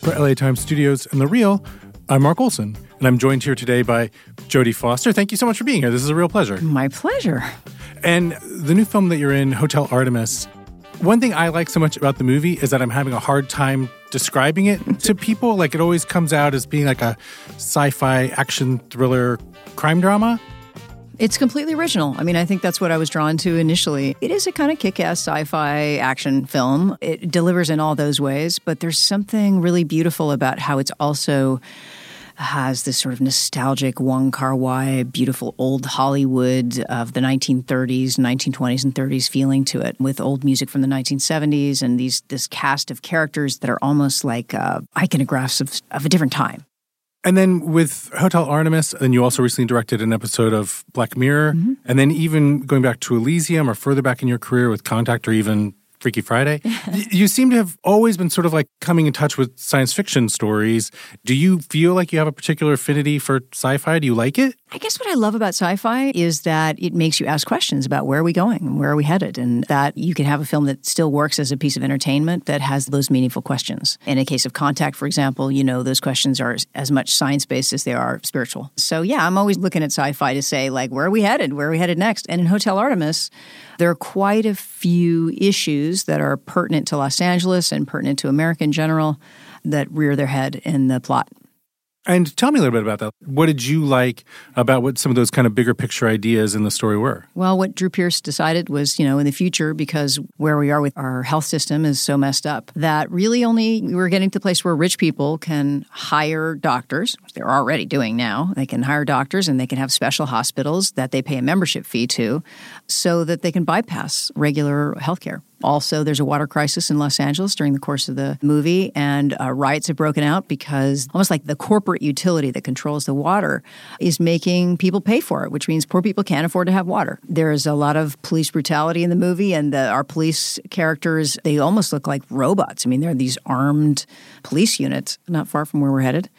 For LA Times Studios and The Reel, I'm Mark Olsen, and I'm joined here today by Jodie Foster. Thank you so much for being here. This is a real pleasure. My pleasure. And the new film that you're in, Hotel Artemis, one thing I like so much about the movie is that I'm having a hard time describing it to people. Like it always comes out as being like a sci fi action thriller crime drama. It's completely original. I mean, I think that's what I was drawn to initially. It is a kind of kick ass sci fi action film. It delivers in all those ways, but there's something really beautiful about how it's also has this sort of nostalgic Wong Kar Wai, beautiful old Hollywood of the 1930s, 1920s, and 30s feeling to it, with old music from the 1970s and these this cast of characters that are almost like uh, iconographs of, of a different time. And then with Hotel Artemis, and you also recently directed an episode of Black Mirror, mm-hmm. and then even going back to Elysium or further back in your career with Contact or even Freaky Friday. you seem to have always been sort of like coming in touch with science fiction stories. Do you feel like you have a particular affinity for sci fi? Do you like it? I guess what I love about sci fi is that it makes you ask questions about where are we going and where are we headed, and that you can have a film that still works as a piece of entertainment that has those meaningful questions. In a case of Contact, for example, you know, those questions are as much science based as they are spiritual. So, yeah, I'm always looking at sci fi to say, like, where are we headed? Where are we headed next? And in Hotel Artemis, there are quite a few issues that are pertinent to Los Angeles and pertinent to America in general that rear their head in the plot. And tell me a little bit about that. What did you like about what some of those kind of bigger picture ideas in the story were? Well, what Drew Pearce decided was, you know, in the future, because where we are with our health system is so messed up, that really only we're getting to the place where rich people can hire doctors, which they're already doing now. They can hire doctors and they can have special hospitals that they pay a membership fee to so that they can bypass regular health care. Also, there's a water crisis in Los Angeles during the course of the movie, and uh, riots have broken out because almost like the corporate utility that controls the water is making people pay for it, which means poor people can't afford to have water. There's a lot of police brutality in the movie, and the, our police characters, they almost look like robots. I mean, they're these armed police units, not far from where we're headed.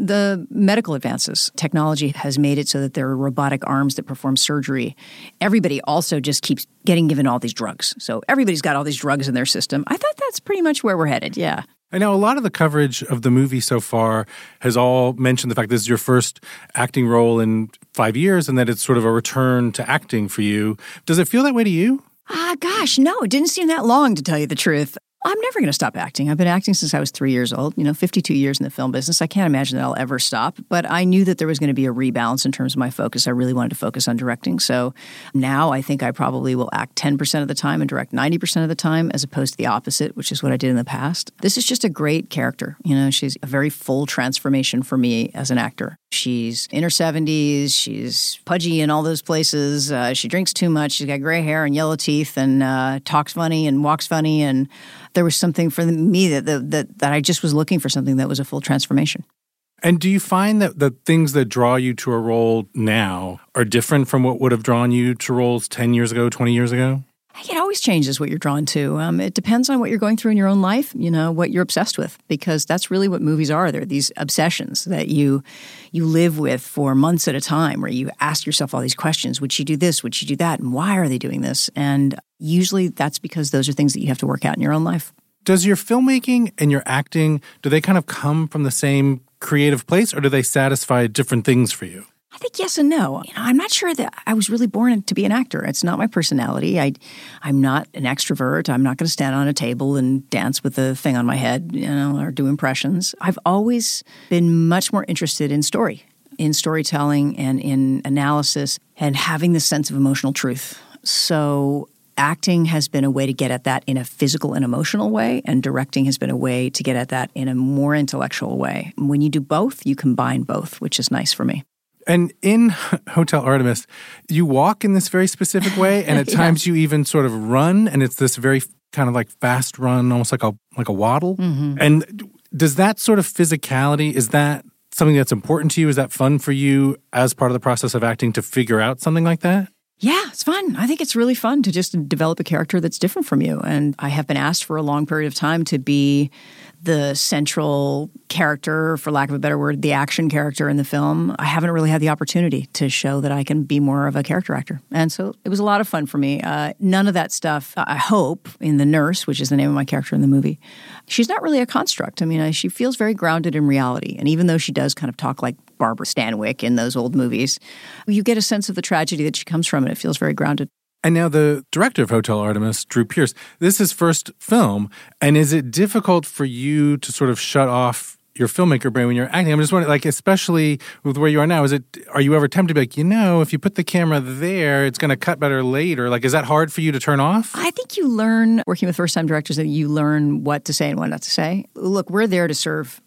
The medical advances, technology has made it so that there are robotic arms that perform surgery. Everybody also just keeps getting given all these drugs. So everybody's got all these drugs in their system. I thought that's pretty much where we're headed. Yeah. I know a lot of the coverage of the movie so far has all mentioned the fact this is your first acting role in five years and that it's sort of a return to acting for you. Does it feel that way to you? Ah, gosh, no, it didn't seem that long to tell you the truth. I'm never going to stop acting. I've been acting since I was three years old, you know, 52 years in the film business. I can't imagine that I'll ever stop. But I knew that there was going to be a rebalance in terms of my focus. I really wanted to focus on directing. So now I think I probably will act 10% of the time and direct 90% of the time, as opposed to the opposite, which is what I did in the past. This is just a great character. You know, she's a very full transformation for me as an actor. She's in her 70s. She's pudgy in all those places. Uh, she drinks too much. She's got gray hair and yellow teeth and uh, talks funny and walks funny. And there was something for me that, that that I just was looking for something that was a full transformation. And do you find that the things that draw you to a role now are different from what would have drawn you to roles 10 years ago, 20 years ago? It always changes what you're drawn to. Um, it depends on what you're going through in your own life, you know, what you're obsessed with, because that's really what movies are. They're these obsessions that you you live with for months at a time, where you ask yourself all these questions: Would you do this? Would you do that? And why are they doing this? And usually, that's because those are things that you have to work out in your own life. Does your filmmaking and your acting do they kind of come from the same creative place, or do they satisfy different things for you? I think yes and no. You know, I'm not sure that I was really born to be an actor. It's not my personality. I, I'm not an extrovert. I'm not going to stand on a table and dance with a thing on my head, you know, or do impressions. I've always been much more interested in story, in storytelling, and in analysis, and having the sense of emotional truth. So acting has been a way to get at that in a physical and emotional way, and directing has been a way to get at that in a more intellectual way. When you do both, you combine both, which is nice for me. And in Hotel Artemis, you walk in this very specific way, and at yeah. times you even sort of run, and it's this very kind of like fast run, almost like a like a waddle. Mm-hmm. And does that sort of physicality is that something that's important to you? Is that fun for you as part of the process of acting to figure out something like that? Yeah, it's fun. I think it's really fun to just develop a character that's different from you. And I have been asked for a long period of time to be the central character, for lack of a better word, the action character in the film. I haven't really had the opportunity to show that I can be more of a character actor. And so it was a lot of fun for me. Uh, none of that stuff, I hope, in The Nurse, which is the name of my character in the movie, she's not really a construct. I mean, she feels very grounded in reality. And even though she does kind of talk like Barbara Stanwyck in those old movies, you get a sense of the tragedy that she comes from, and it feels very grounded. And now the director of Hotel Artemis, Drew Pearce, this is his first film. And is it difficult for you to sort of shut off your filmmaker brain when you're acting? I'm just wondering, like, especially with where you are now, is it, are you ever tempted to be like, you know, if you put the camera there, it's going to cut better later? Like, is that hard for you to turn off? I think you learn working with first time directors that you learn what to say and what not to say. Look, we're there to serve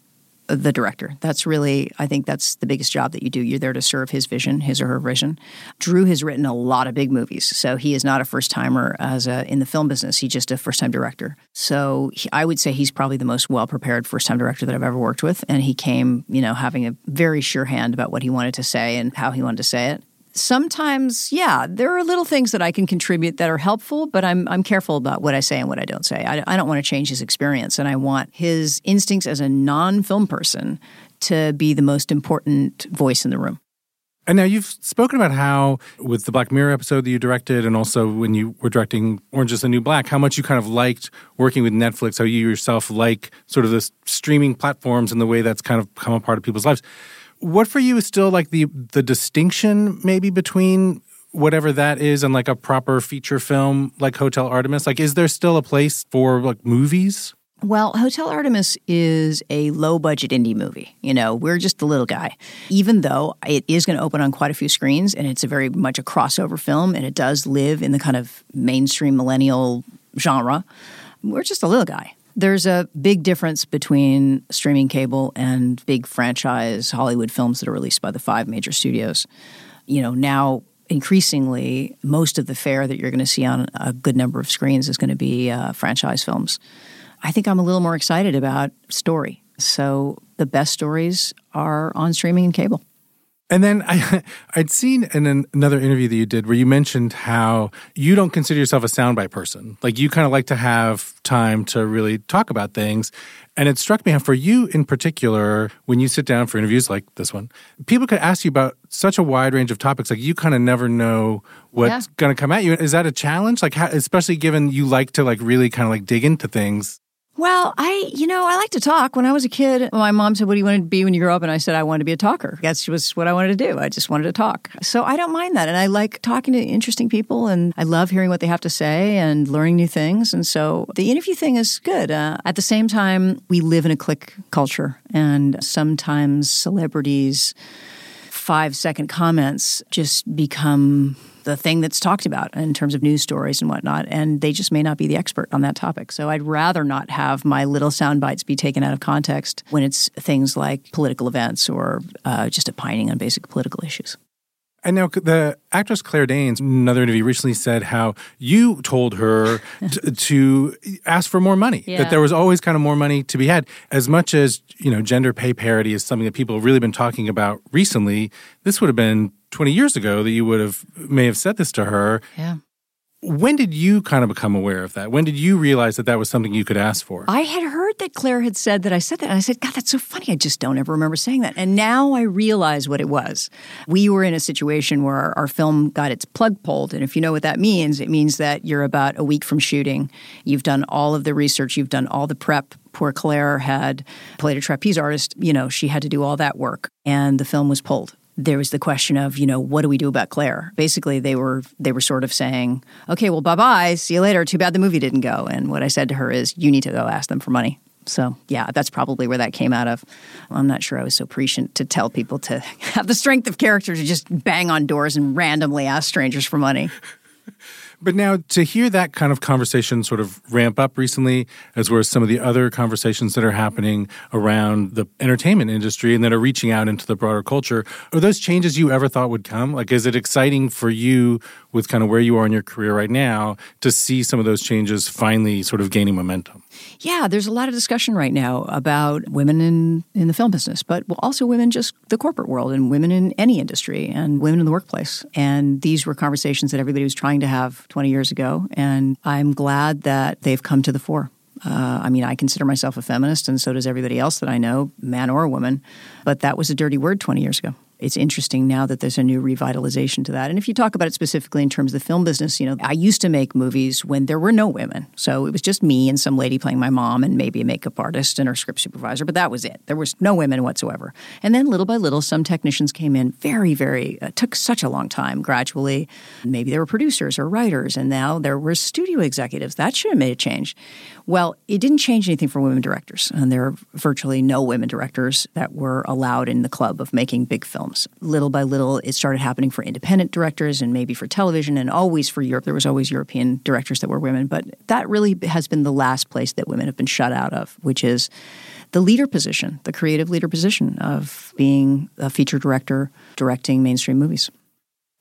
the director. That's really, I think that's the biggest job that you do. You're there to serve his vision, his or her vision. Drew has written a lot of big movies, so he is not a first timer as a, in the film business. He's just a first time director. So he, I would say he's probably the most well prepared first time director that I've ever worked with, and he came, you know, having a very sure hand about what he wanted to say and how he wanted to say it sometimes, yeah, there are little things that I can contribute that are helpful, but I'm, I'm careful about what I say and what I don't say. I, I don't want to change his experience, and I want his instincts as a non film person to be the most important voice in the room. And now you've spoken about how, with the Black Mirror episode that you directed, and also when you were directing Orange is the New Black, how much you kind of liked working with Netflix, how you yourself like sort of the streaming platforms and the way that's kind of become a part of people's lives what for you is still like the the distinction maybe between whatever that is and like a proper feature film like Hotel Artemis? Like, is there still a place for like movies? Well, Hotel Artemis is a low budget indie movie. You know, we're just the little guy. Even though it is going to open on quite a few screens and it's a very much a crossover film and it does live in the kind of mainstream millennial genre, we're just a little guy. There's a big difference between streaming cable and big franchise Hollywood films that are released by the five major studios. You know, now increasingly, most of the fare that you're going to see on a good number of screens is going to be uh, franchise films. I think I'm a little more excited about story. So the best stories are on streaming and cable. And then I, I'd seen in an, another interview that you did where you mentioned how you don't consider yourself a soundbite person. Like you kind of like to have time to really talk about things. And it struck me how, for you in particular, when you sit down for interviews like this one, people could ask you about such a wide range of topics. Like you kind of never know what's yeah. going to come at you. Is that a challenge? Like, how, especially given you like to like really kind of like dig into things? Well, I, you know, I like to talk. When I was a kid, my mom said, What do you want to be when you grow up? And I said, I wanted to be a talker. That's just what I wanted to do. I just wanted to talk. So I don't mind that. And I like talking to interesting people and I love hearing what they have to say and learning new things. And so the interview thing is good. Uh, at the same time, we live in a click culture, and sometimes celebrities' five second comments just become the thing that's talked about in terms of news stories and whatnot. And they just may not be the expert on that topic. So I'd rather not have my little sound bites be taken out of context when it's things like political events or uh, just opining on basic political issues. And now the actress Claire Danes, another interview recently said how you told her t- to ask for more money. Yeah. That there was always kind of more money to be had. As much as you know, gender pay parity is something that people have really been talking about recently. This would have been 20 years ago that you would have may have said this to her. Yeah. When did you kind of become aware of that? When did you realize that that was something you could ask for? I had heard that Claire had said that I said that. And I said, God, that's so funny. I just don't ever remember saying that. And now I realize what it was. We were in a situation where our, our film got its plug pulled. And if you know what that means, it means that you're about a week from shooting. You've done all of the research, you've done all the prep. Poor Claire had played a trapeze artist. You know, she had to do all that work. And the film was pulled there was the question of you know what do we do about claire? Basically they were they were sort of saying okay well bye bye see you later. Too bad the movie didn't go. And what i said to her is you need to go ask them for money. So yeah that's probably where that came out of. I'm not sure i was so prescient to tell people to have the strength of character to just bang on doors and randomly ask strangers for money but now to hear that kind of conversation sort of ramp up recently, as well as some of the other conversations that are happening around the entertainment industry and that are reaching out into the broader culture, are those changes you ever thought would come? Like, is it exciting for you with kind of where you are in your career right now to see some of those changes finally sort of gaining momentum? Yeah, there's a lot of discussion right now about women in, in the film business, but also women just the corporate world and women in any industry and women in the workplace. And these were conversations that everybody was trying to have 20 years ago. And I'm glad that they've come to the fore. Uh, I mean, I consider myself a feminist, and so does everybody else that I know, man or woman. But that was a dirty word 20 years ago it's interesting now that there's a new revitalization to that. And if you talk about it specifically in terms of the film business, you know, I used to make movies when there were no women. So it was just me and some lady playing my mom and maybe a makeup artist and her script supervisor, but that was it. There was no women whatsoever. And then little by little, some technicians came in very, very, uh, took such a long time gradually. Maybe there were producers or writers, and now there were studio executives. That should have made a change. Well, it didn't change anything for women directors. And there are virtually no women directors that were allowed in the club of making big films. Little by little, it started happening for independent directors and maybe for television and always for Europe. There was always European directors that were women, but that really has been the last place that women have been shut out of, which is the leader position, the creative leader position of being a feature director, directing mainstream movies.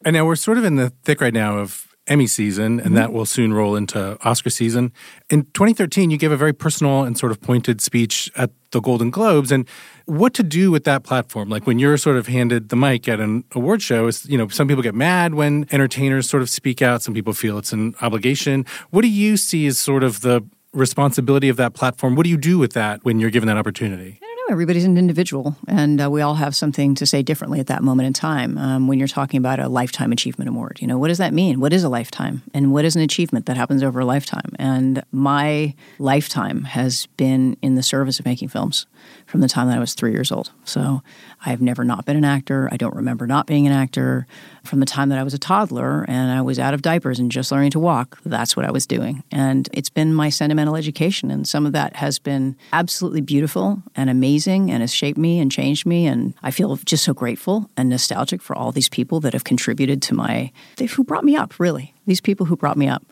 And now we're sort of in the thick right now of Emmy season, and mm-hmm. that will soon roll into Oscar season. In 2013, you gave a very personal and sort of pointed speech at the Golden Globes, and what to do with that platform. Like when you're sort of handed the mic at an award show, is you know some people get mad when entertainers sort of speak out. Some people feel it's an obligation. What do you see as sort of the responsibility of that platform? What do you do with that when you're given that opportunity? Everybody's an individual, and uh, we all have something to say differently at that moment in time. Um, when you're talking about a lifetime achievement award, you know, what does that mean? What is a lifetime, and what is an achievement that happens over a lifetime? And my lifetime has been in the service of making films from the time that I was three years old. So I've never not been an actor. I don't remember not being an actor. From the time that I was a toddler and I was out of diapers and just learning to walk, that's what I was doing. And it's been my sentimental education. And some of that has been absolutely beautiful and amazing and has shaped me and changed me. And I feel just so grateful and nostalgic for all these people that have contributed to my, who brought me up, really these people who brought me up.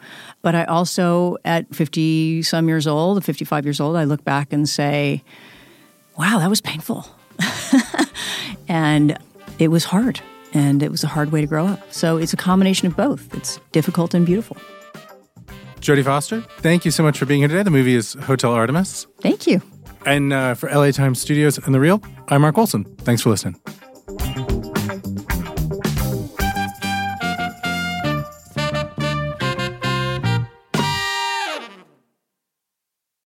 But I also, at 50 some years old, 55 years old, I look back and say, wow, that was painful. and it was hard. And it was a hard way to grow up. So it's a combination of both. It's difficult and beautiful. Jodie Foster, thank you so much for being here today. The movie is Hotel Artemis. Thank you. And uh, for LA Times Studios and The Reel, I'm Mark Olsen. Thanks for listening.